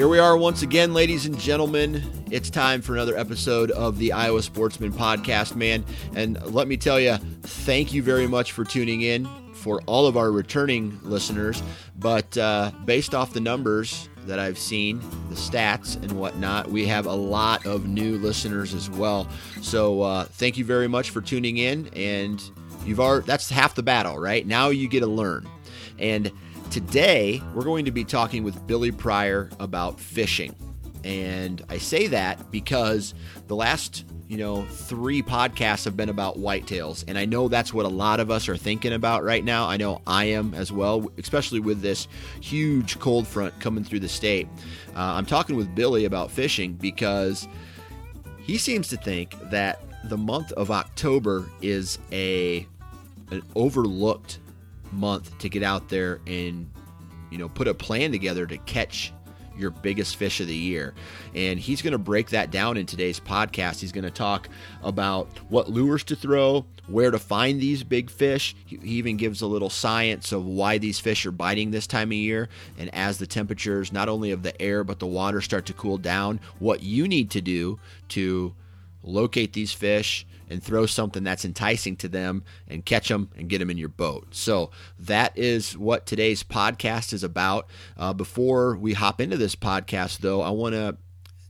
Here we are once again, ladies and gentlemen. It's time for another episode of the Iowa Sportsman Podcast, man. And let me tell you, thank you very much for tuning in for all of our returning listeners. But uh, based off the numbers that I've seen, the stats and whatnot, we have a lot of new listeners as well. So uh, thank you very much for tuning in. And you've already, that's half the battle, right? Now you get to learn. And Today, we're going to be talking with Billy Pryor about fishing. And I say that because the last, you know, three podcasts have been about whitetails. And I know that's what a lot of us are thinking about right now. I know I am as well, especially with this huge cold front coming through the state. Uh, I'm talking with Billy about fishing because he seems to think that the month of October is a an overlooked month to get out there and you know put a plan together to catch your biggest fish of the year. And he's going to break that down in today's podcast. He's going to talk about what lures to throw, where to find these big fish. He even gives a little science of why these fish are biting this time of year. And as the temperatures, not only of the air, but the water start to cool down, what you need to do to locate these fish and throw something that's enticing to them and catch them and get them in your boat. So that is what today's podcast is about. Uh, before we hop into this podcast, though, I want to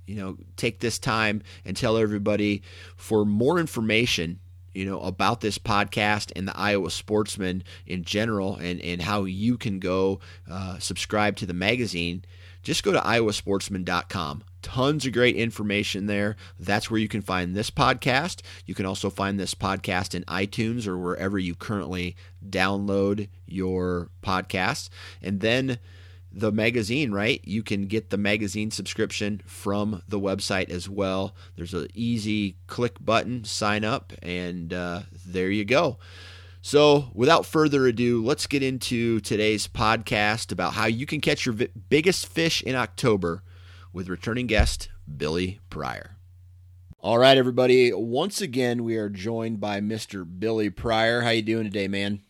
you know take this time and tell everybody for more information you know about this podcast and the Iowa Sportsman in general and and how you can go uh, subscribe to the magazine just go to iowasportsman.com Tons of great information there. That's where you can find this podcast. You can also find this podcast in iTunes or wherever you currently download your podcasts. And then the magazine, right? You can get the magazine subscription from the website as well. There's an easy click button, sign up, and uh, there you go. So, without further ado, let's get into today's podcast about how you can catch your biggest fish in October with returning guest Billy Pryor. All right, everybody. Once again, we are joined by Mr. Billy Pryor. How you doing today, man?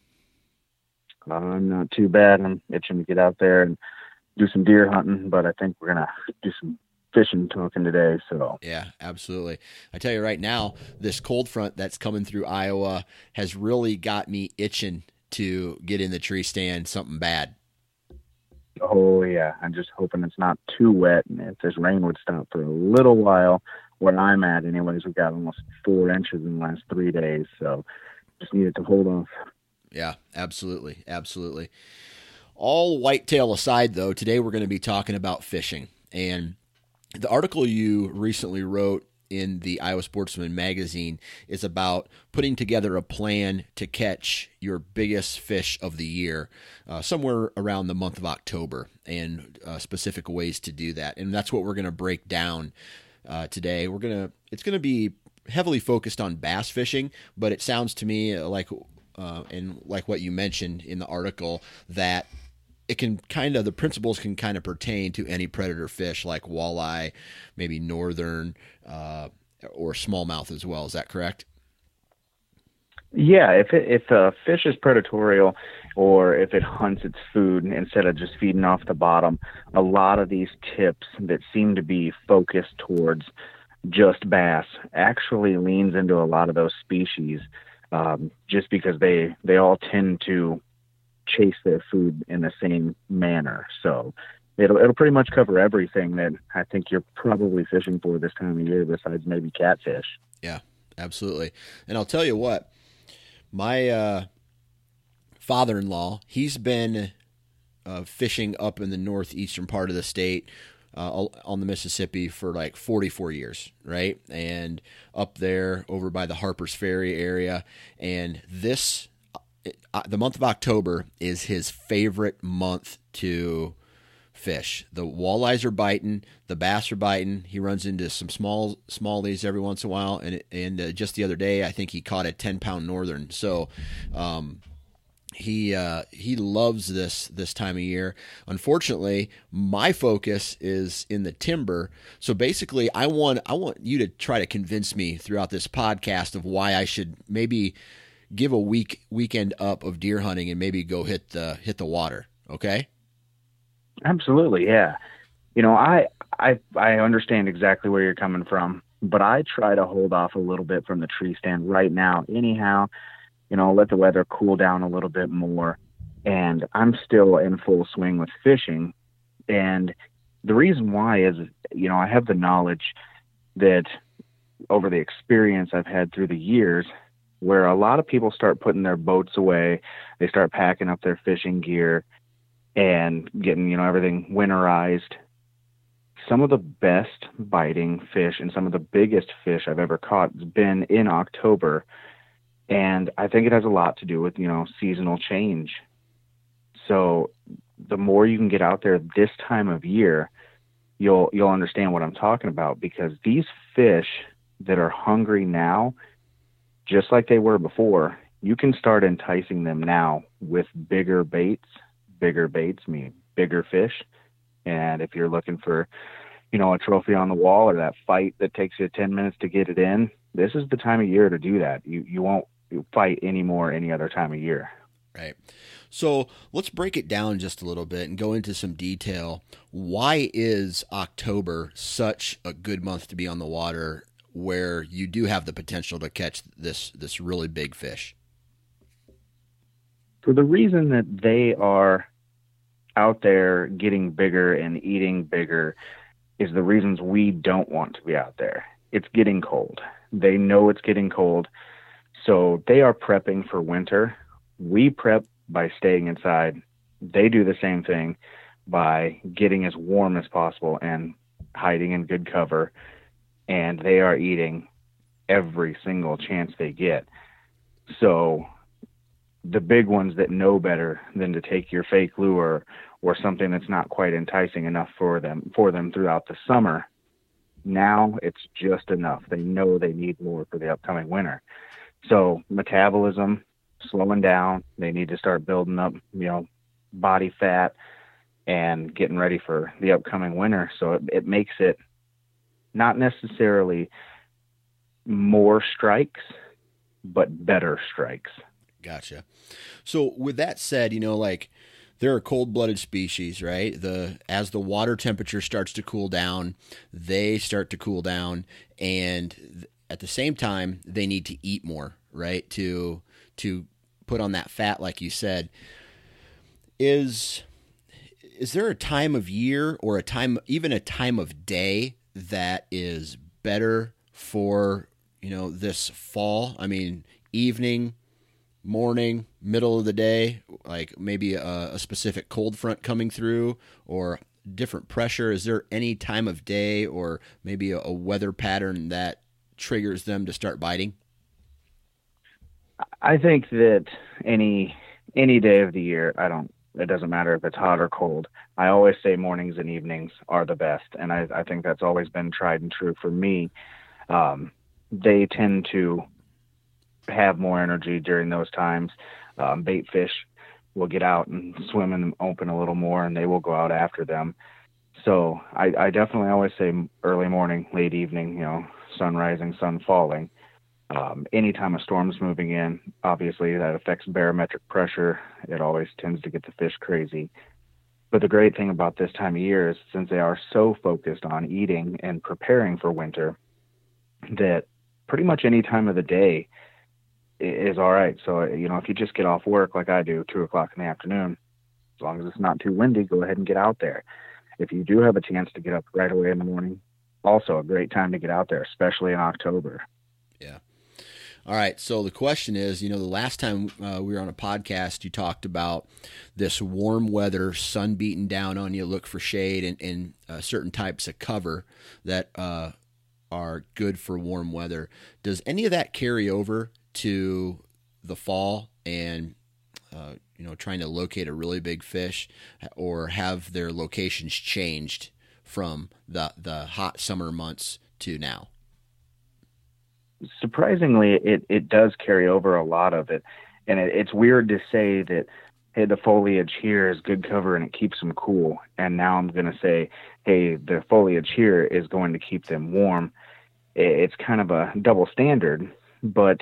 I'm not too bad. I'm itching to get out there and do some deer hunting, but I think we're gonna do some fishing talking today. So yeah, absolutely. I tell you right now, this cold front that's coming through Iowa has really got me itching to get in the tree stand something bad. Oh yeah, I'm just hoping it's not too wet, and if this rain would stop for a little while, where I'm at, anyways, we've got almost four inches in the last three days, so just needed to hold off. Yeah, absolutely, absolutely. All whitetail aside, though, today we're going to be talking about fishing, and the article you recently wrote in the Iowa Sportsman magazine is about putting together a plan to catch your biggest fish of the year uh, somewhere around the month of October and uh, specific ways to do that. And that's what we're going to break down uh, today. We're going to, it's going to be heavily focused on bass fishing, but it sounds to me like, uh, and like what you mentioned in the article, that it can kind of the principles can kind of pertain to any predator fish like walleye, maybe northern uh, or smallmouth as well. Is that correct? Yeah, if it, if a fish is predatorial or if it hunts its food instead of just feeding off the bottom, a lot of these tips that seem to be focused towards just bass actually leans into a lot of those species um, just because they they all tend to chase their food in the same manner. So it'll it'll pretty much cover everything that I think you're probably fishing for this time of year, besides maybe catfish. Yeah, Absolutely. And I'll tell you what, my uh, father in law, he's been uh, fishing up in the northeastern part of the state uh, on the Mississippi for like 44 years, right? And up there over by the Harper's Ferry area. And this, uh, the month of October is his favorite month to fish. The walleyes are biting, the bass are biting. He runs into some small smallies every once in a while, and and uh, just the other day, I think he caught a ten pound northern. So, um, he uh, he loves this this time of year. Unfortunately, my focus is in the timber. So basically, I want I want you to try to convince me throughout this podcast of why I should maybe give a week weekend up of deer hunting and maybe go hit the hit the water. Okay. Absolutely, yeah. You know, I I I understand exactly where you're coming from, but I try to hold off a little bit from the tree stand right now. Anyhow, you know, let the weather cool down a little bit more, and I'm still in full swing with fishing. And the reason why is, you know, I have the knowledge that over the experience I've had through the years, where a lot of people start putting their boats away, they start packing up their fishing gear, and getting you know everything winterized some of the best biting fish and some of the biggest fish I've ever caught has been in October. And I think it has a lot to do with, you know, seasonal change. So the more you can get out there this time of year, you'll you'll understand what I'm talking about because these fish that are hungry now, just like they were before, you can start enticing them now with bigger baits bigger baits mean bigger fish. And if you're looking for, you know, a trophy on the wall or that fight that takes you 10 minutes to get it in, this is the time of year to do that. You you won't fight anymore any other time of year. Right. So let's break it down just a little bit and go into some detail. Why is October such a good month to be on the water where you do have the potential to catch this this really big fish? For the reason that they are out there getting bigger and eating bigger is the reasons we don't want to be out there. It's getting cold. They know it's getting cold. So they are prepping for winter. We prep by staying inside. They do the same thing by getting as warm as possible and hiding in good cover. And they are eating every single chance they get. So the big ones that know better than to take your fake lure or something that's not quite enticing enough for them for them throughout the summer. Now it's just enough. They know they need more for the upcoming winter. So metabolism slowing down. They need to start building up, you know, body fat and getting ready for the upcoming winter. So it, it makes it not necessarily more strikes, but better strikes. Gotcha. So with that said, you know, like there are cold-blooded species, right? The as the water temperature starts to cool down, they start to cool down and at the same time they need to eat more, right? To to put on that fat like you said. Is is there a time of year or a time even a time of day that is better for, you know, this fall? I mean, evening, morning, middle of the day, like maybe a, a, specific cold front coming through or different pressure? Is there any time of day or maybe a, a weather pattern that triggers them to start biting? I think that any any day of the year, I don't it doesn't matter if it's hot or cold. I always say mornings and evenings are the best, and I, I think that's always been tried and true for me. Um, they tend to have more energy during those times. Um, bait fish will get out and swim in open a little more, and they will go out after them. So I, I definitely always say early morning, late evening, you know, sun rising, sun falling. Um, anytime a storm's moving in, obviously that affects barometric pressure. It always tends to get the fish crazy. But the great thing about this time of year is since they are so focused on eating and preparing for winter, that pretty much any time of the day is all right. So you know, if you just get off work like I do, two o'clock in the afternoon, as long as it's not too windy, go ahead and get out there. If you do have a chance to get up right away in the morning, also a great time to get out there, especially in October. Yeah. All right. So the question is, you know, the last time uh, we were on a podcast, you talked about this warm weather, sun beating down on you, look for shade and, and uh, certain types of cover that uh, are good for warm weather. Does any of that carry over to the fall and uh, you know trying to locate a really big fish, or have their locations changed from the the hot summer months to now? Surprisingly, it, it does carry over a lot of it. And it, it's weird to say that, hey, the foliage here is good cover and it keeps them cool. And now I'm going to say, hey, the foliage here is going to keep them warm. It's kind of a double standard, but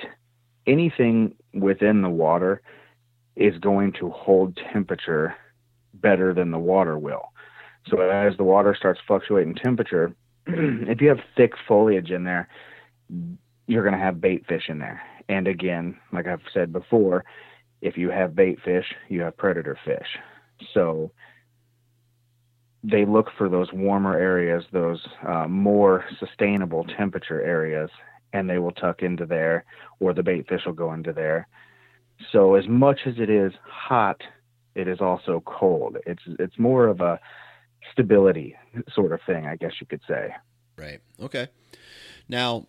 anything within the water is going to hold temperature better than the water will. So as the water starts fluctuating temperature, if you have thick foliage in there, you're going to have bait fish in there. And again, like I've said before, if you have bait fish, you have predator fish. So they look for those warmer areas, those uh, more sustainable temperature areas, and they will tuck into there, or the bait fish will go into there. So as much as it is hot, it is also cold. It's it's more of a stability sort of thing, I guess you could say. Right. Okay. Now,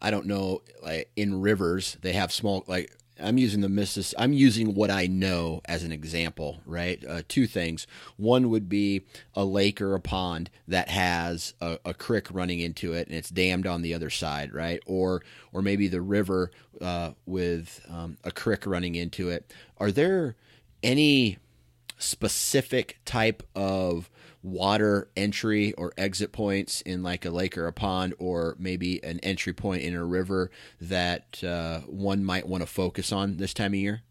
I don't know, like in rivers, they have small, like I'm using the Mississippi. I'm using what I know as an example, right? Uh, two things. One would be a lake or a pond that has a, a, creek running into it, and it's dammed on the other side, right? Or, or maybe the river uh, with um, a creek running into it. Are there any specific type of water entry or exit points in like a lake or a pond, or maybe an entry point in a river that uh, one might want to focus on this time of year?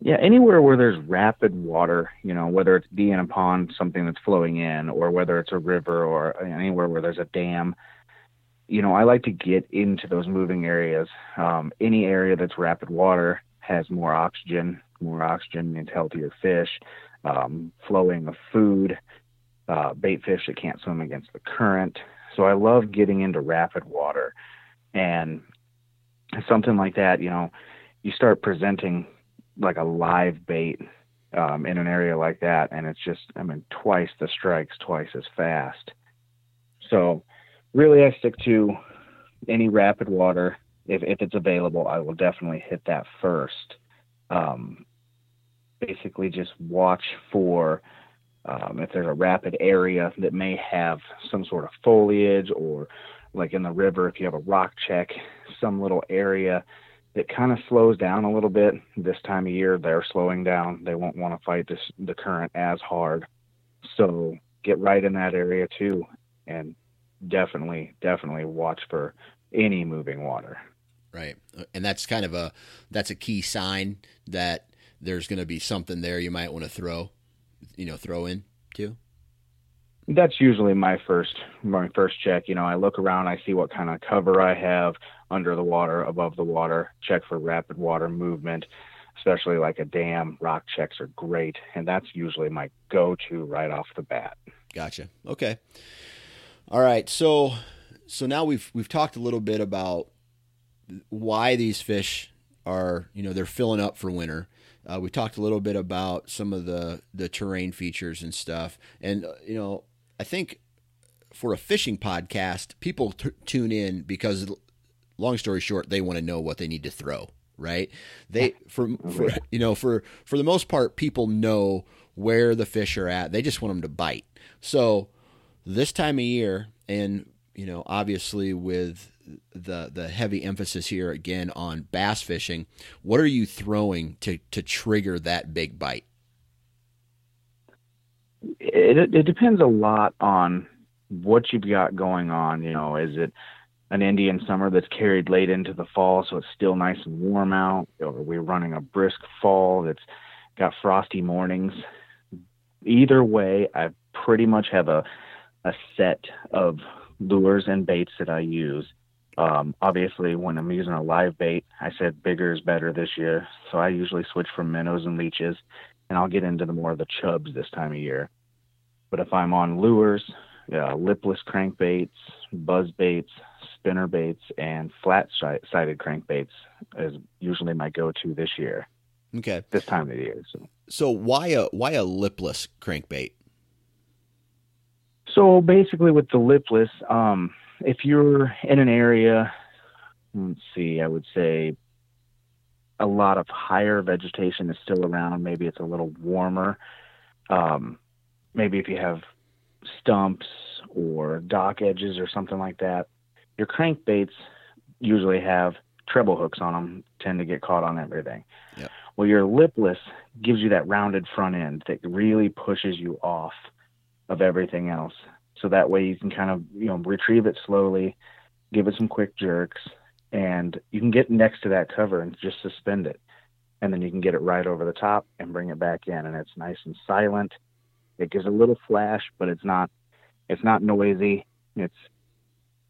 Yeah, anywhere where there's rapid water, you know, whether it's being a pond, something that's flowing in, or whether it's a river or anywhere where there's a dam, you know, I like to get into those moving areas. Um, any area that's rapid water has more oxygen. More oxygen means healthier fish um, flowing of food, uh, bait fish that can't swim against the current. So I love getting into rapid water. And something like that, you know, you start presenting like a live bait um, in an area like that, and it's just, I mean, twice the strikes, twice as fast. So really, I stick to any rapid water. If, if it's available, I will definitely hit that first. Um, basically just watch for um, if there's a rapid area that may have some sort of foliage or like in the river if you have a rock check some little area that kind of slows down a little bit. This time of year they're slowing down. They won't want to fight this the current as hard. So get right in that area too and definitely definitely watch for any moving water. Right. And that's kind of a that's a key sign that there's going to be something there you might want to throw, you know, throw in too? That's usually my first my first check. You know, I look around, I see what kind of cover I have under the water, above the water, check for rapid water movement, especially like a dam. Rock checks are great, and that's usually my go-to right off the bat. Gotcha. Okay. All right. So so now we've we've talked a little bit about why these fish are, you know, they're filling up for winter. Uh, we talked a little bit about some of the the terrain features and stuff, and uh, you know, I think for a fishing podcast, people t- tune in because, long story short, they want to know what they need to throw. Right? They for for you know for for the most part, people know where the fish are at. They just want them to bite. So this time of year, and you know, obviously with the the heavy emphasis here again on bass fishing. What are you throwing to to trigger that big bite? It it depends a lot on what you've got going on. You know, is it an Indian summer that's carried late into the fall, so it's still nice and warm out, or are we running a brisk fall that's got frosty mornings? Either way, I pretty much have a a set of lures and baits that I use. Um, obviously, when I'm using a live bait, I said bigger is better this year, so I usually switch from minnows and leeches, and I'll get into the more of the chubs this time of year. But if I'm on lures, uh, lipless crankbaits, buzz baits, spinner baits, and flat sided crankbaits is usually my go to this year. Okay. This time of the year. So. so why a why a lipless crankbait? So basically, with the lipless, um, if you're in an area, let's see, I would say a lot of higher vegetation is still around. Maybe it's a little warmer. Um, maybe if you have stumps or dock edges or something like that, your crankbaits usually have treble hooks on them, tend to get caught on everything. Yep. Well, your lipless gives you that rounded front end that really pushes you off of everything else. So that way you can kind of, you know, retrieve it slowly, give it some quick jerks, and you can get next to that cover and just suspend it. And then you can get it right over the top and bring it back in and it's nice and silent. It gives a little flash, but it's not it's not noisy. It's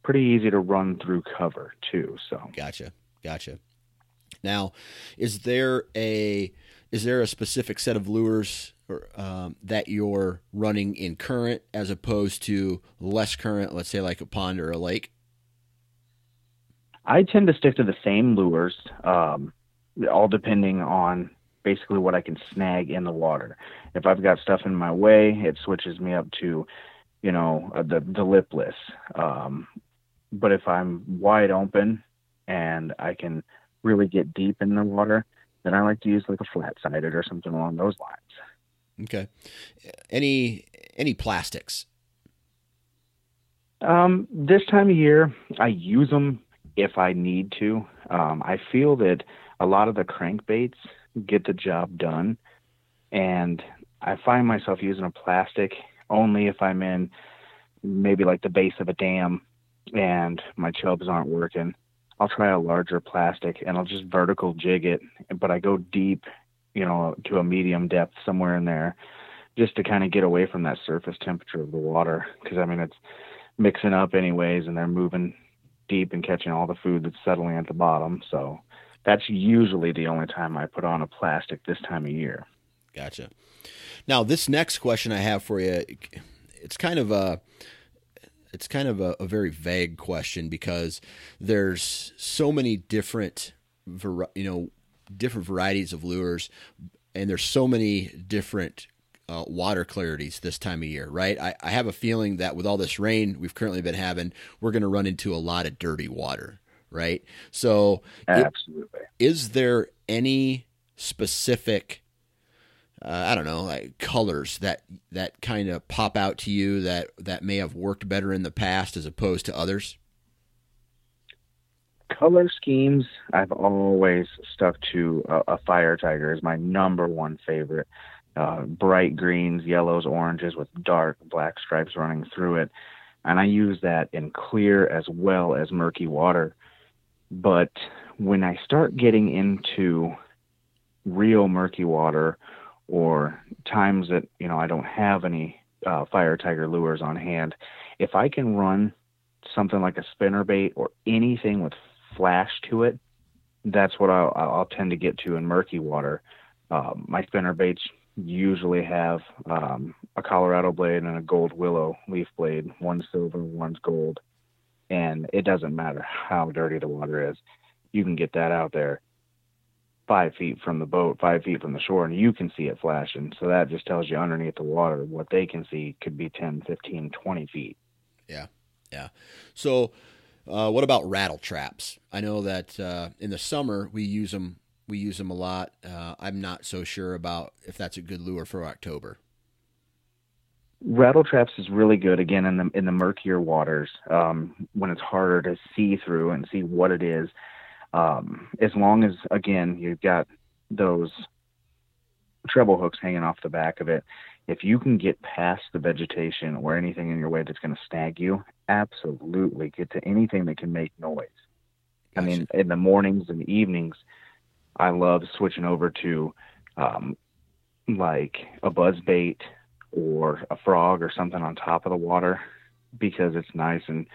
pretty easy to run through cover too. So Gotcha. Gotcha. Now, is there a is there a specific set of lures um, that you're running in current as opposed to less current, let's say like a pond or a lake? I tend to stick to the same lures, um, all depending on basically what I can snag in the water. If I've got stuff in my way, it switches me up to, you know, uh, the the lipless. Um, but if I'm wide open and I can really get deep in the water, then I like to use like a flat sided or something along those lines. Okay. Any any plastics? Um, this time of year, I use them if I need to. Um, I feel that a lot of the crankbaits get the job done, and I find myself using a plastic only if I'm in maybe like the base of a dam and my chubs aren't working. I'll try a larger plastic and I'll just vertical jig it, but I go deep, you know, to a medium depth somewhere in there just to kind of get away from that surface temperature of the water. Cause I mean, it's mixing up anyways and they're moving deep and catching all the food that's settling at the bottom. So that's usually the only time I put on a plastic this time of year. Gotcha. Now, this next question I have for you, it's kind of a, it's kind of a, a very vague question because there's so many different, you know, different varieties of lures, and there's so many different uh, water clarities this time of year, right? I, I, have a feeling that with all this rain we've currently been having, we're going to run into a lot of dirty water, right? So, absolutely, it, is there any specific uh, I don't know, like colors that that kind of pop out to you that that may have worked better in the past as opposed to others? Color schemes, I've always stuck to a, a fire tiger is my number one favorite. Uh, bright greens, yellows, oranges with dark black stripes running through it, and I use that in clear as well as murky water. But when I start getting into real murky water or times that you know I don't have any uh, fire tiger lures on hand, if I can run something like a spinner bait or anything with flash to it, that's what I'll, I'll tend to get to in murky water. Um, my spinner baits usually have um, a Colorado blade and a gold willow leaf blade. One's silver, one's gold, and it doesn't matter how dirty the water is. You can get that out there five feet from the boat, five feet from the shore, and you can see it flashing. So that just tells you underneath the water what they can see could be 10, 15, 20 feet. Yeah. Yeah. So, uh, what about rattle traps? I know that uh, in the summer we use them. We use them a lot. Uh, I'm not so sure about if that's a good lure for October. Rattle traps is really good again in the in the murkier waters um, when it's harder to see through and see what it is um, as long as again you've got those treble hooks hanging off the back of it if you can get past the vegetation or anything in your way that's going to snag you absolutely get to anything that can make noise gotcha. i mean in the mornings and evenings i love switching over to um, like a buzz bait or a frog or something on top of the water because it's nice and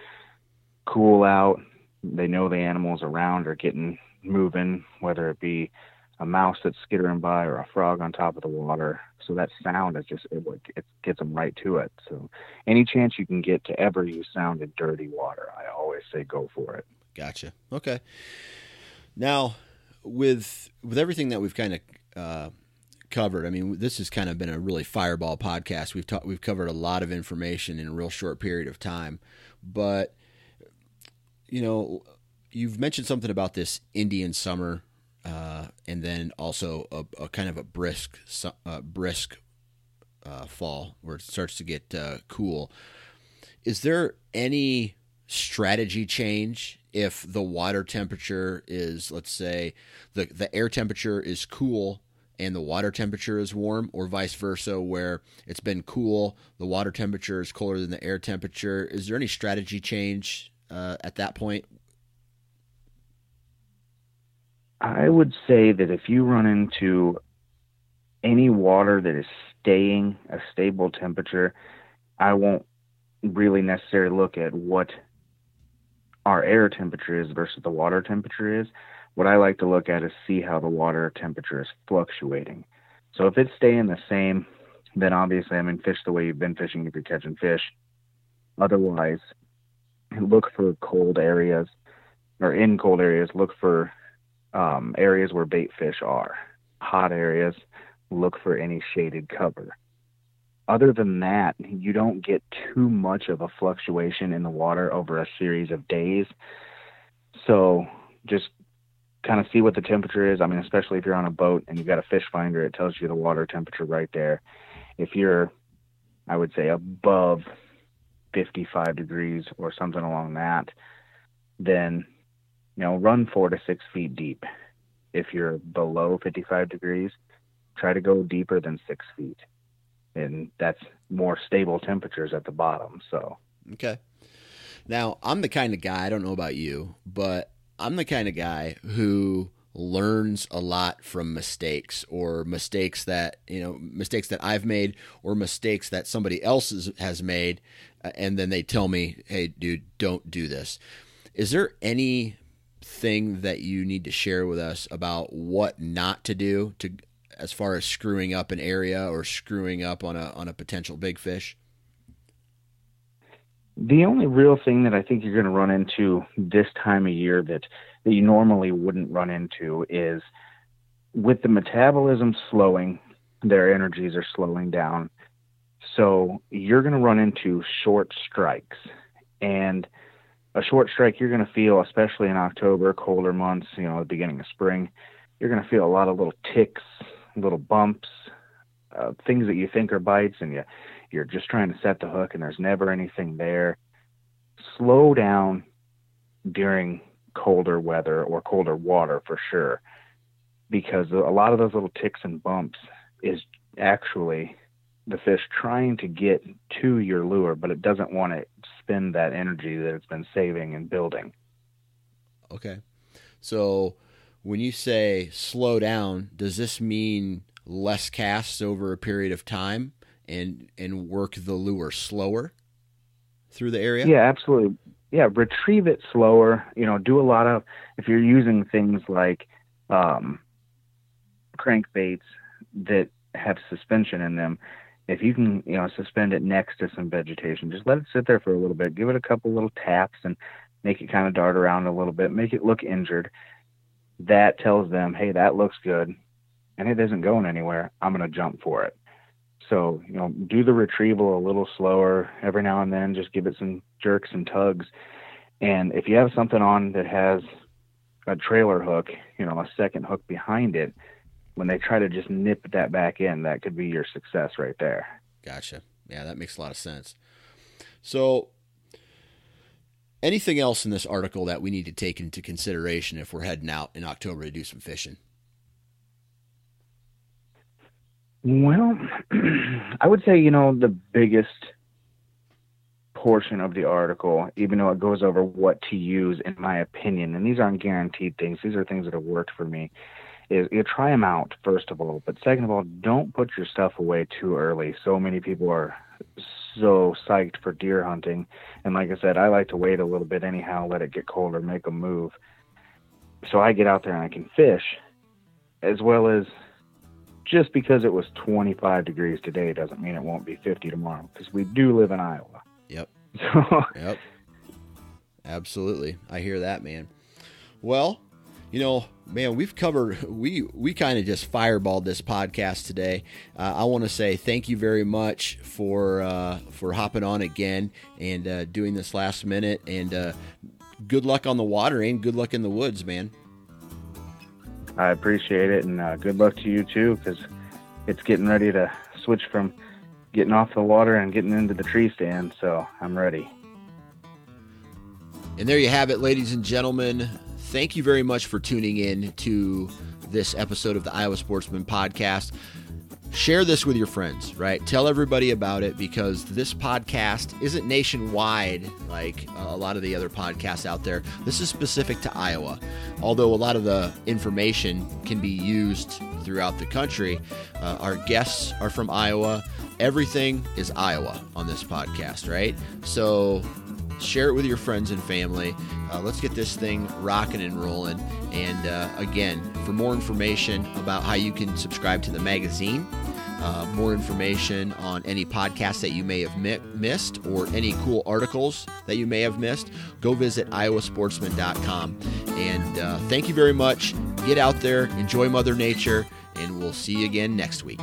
cool out they know the animals around are getting moving, whether it be a mouse that's skittering by or a frog on top of the water. So that sound is just it, it gets them right to it. So any chance you can get to ever use sound in dirty water, I always say go for it. Gotcha. Okay. Now, with with everything that we've kind of uh, covered, I mean, this has kind of been a really fireball podcast. We've talked, we've covered a lot of information in a real short period of time, but you know, you've mentioned something about this Indian summer uh, and then also a, a, kind of a brisk uh, brisk uh, fall where it starts to get uh, cool. Is there any strategy change if the water temperature is, let's say, the the air temperature is cool and the water temperature is warm, or vice versa, where it's been cool, the water temperature is colder than the air temperature? Is there any strategy change uh, at that point I would say that if you run into any water that is staying a stable temperature, I won't really necessarily look at what our air temperature is versus the water temperature is. What I like to look at is see how the water temperature is fluctuating. So if it's staying the same, then obviously I mean fish the way you've been fishing if you're catching fish. Otherwise, look for cold areas or in cold areas, look for um, areas where bait fish are. Hot areas, look for any shaded cover. Other than that, you don't get too much of a fluctuation in the water over a series of days. So just kind of see what the temperature is. I mean, especially if you're on a boat and you've got a fish finder, it tells you the water temperature right there. If you're, I would say, above 55 degrees or something along that, then you know, run four to six feet deep. If you're below 55 degrees, try to go deeper than six feet. And that's more stable temperatures at the bottom. So, okay. Now, I'm the kind of guy, I don't know about you, but I'm the kind of guy who learns a lot from mistakes or mistakes that, you know, mistakes that I've made or mistakes that somebody else has made. Uh, and then they tell me, hey, dude, don't do this. Is there any thing that you need to share with us about what not to do to as far as screwing up an area or screwing up on a on a potential big fish? The only real thing that I think you're going to run into this time of year that that you normally wouldn't run into is with the metabolism slowing, their energies are slowing down. So you're going to run into short strikes and a short strike you're going to feel, especially in October, colder months, you know, the beginning of spring, you're going to feel a lot of little ticks, little bumps, uh, things that you think are bites, and you you're just trying to set the hook, and there's never anything there. Slow down during colder weather or colder water for sure, because a lot of those little ticks and bumps is actually the fish trying to get to your lure, but it doesn't want to spend that energy that it's been saving and building. Okay. So when you say slow down, does this mean less casts over a period of time and and work the lure slower through the area? Yeah, absolutely. Yeah, retrieve it slower. You know, do a lot of if you're using things like um, crankbaits that have suspension in them, if you can, you know, suspend it next to some vegetation, just let it sit there for a little bit. Give it a couple little taps and make it kind of dart around a little bit. Make it look injured. That tells them, hey, that looks good, and it isn't going anywhere. I'm going to jump for it. So, you know, do the retrieval a little slower every now and then. Just give it some jerks and tugs. And if you have something on that has a trailer hook, you know, a second hook behind it, when they try to just nip that back in, that could be your success right there. Gotcha. Yeah, that makes a lot of sense. So, anything else in this article that we need to take into consideration if we're heading out in October to do some fishing? Well, I would say, you know, the biggest portion of the article, even though it goes over what to use, in my opinion, and these aren't guaranteed things, these are things that have worked for me, is you try them out first of all, but second of all, don't put your stuff away too early. So many people are so psyched for deer hunting, and like I said, I like to wait a little bit anyhow, let it get colder, make them move. So I get out there and I can fish, as well as just because it was 25 degrees today doesn't mean it won't be 50 tomorrow because we do live in Iowa. Yep. So Yep. Absolutely. I hear that, man. Well, you know, man, we've covered we we kind of just fireballed this podcast today. Uh, I want to say thank you very much for uh, for hopping on again and uh, doing this last minute. And uh, good luck on the water and good luck in the woods, man. I appreciate it, and uh, good luck to you too, because it's getting ready to switch from getting off the water and getting into the tree stand. So I'm ready. And there you have it, ladies and gentlemen. Thank you very much for tuning in to this episode of the Iowa Sportsman Podcast. Share this with your friends, right? Tell everybody about it because this podcast isn't nationwide like a lot of the other podcasts out there. This is specific to Iowa. Although a lot of the information can be used throughout the country, uh, our guests are from Iowa. Everything is Iowa on this podcast, right? So share it with your friends and family. Uh, let's get this thing rocking and rolling. And uh, again, for more information about how you can subscribe to the magazine, uh, more information on any podcasts that you may have mi- missed or any cool articles that you may have missed, go visit iowasportsman.com. And uh, thank you very much. Get out there, enjoy Mother Nature, and we'll see you again next week.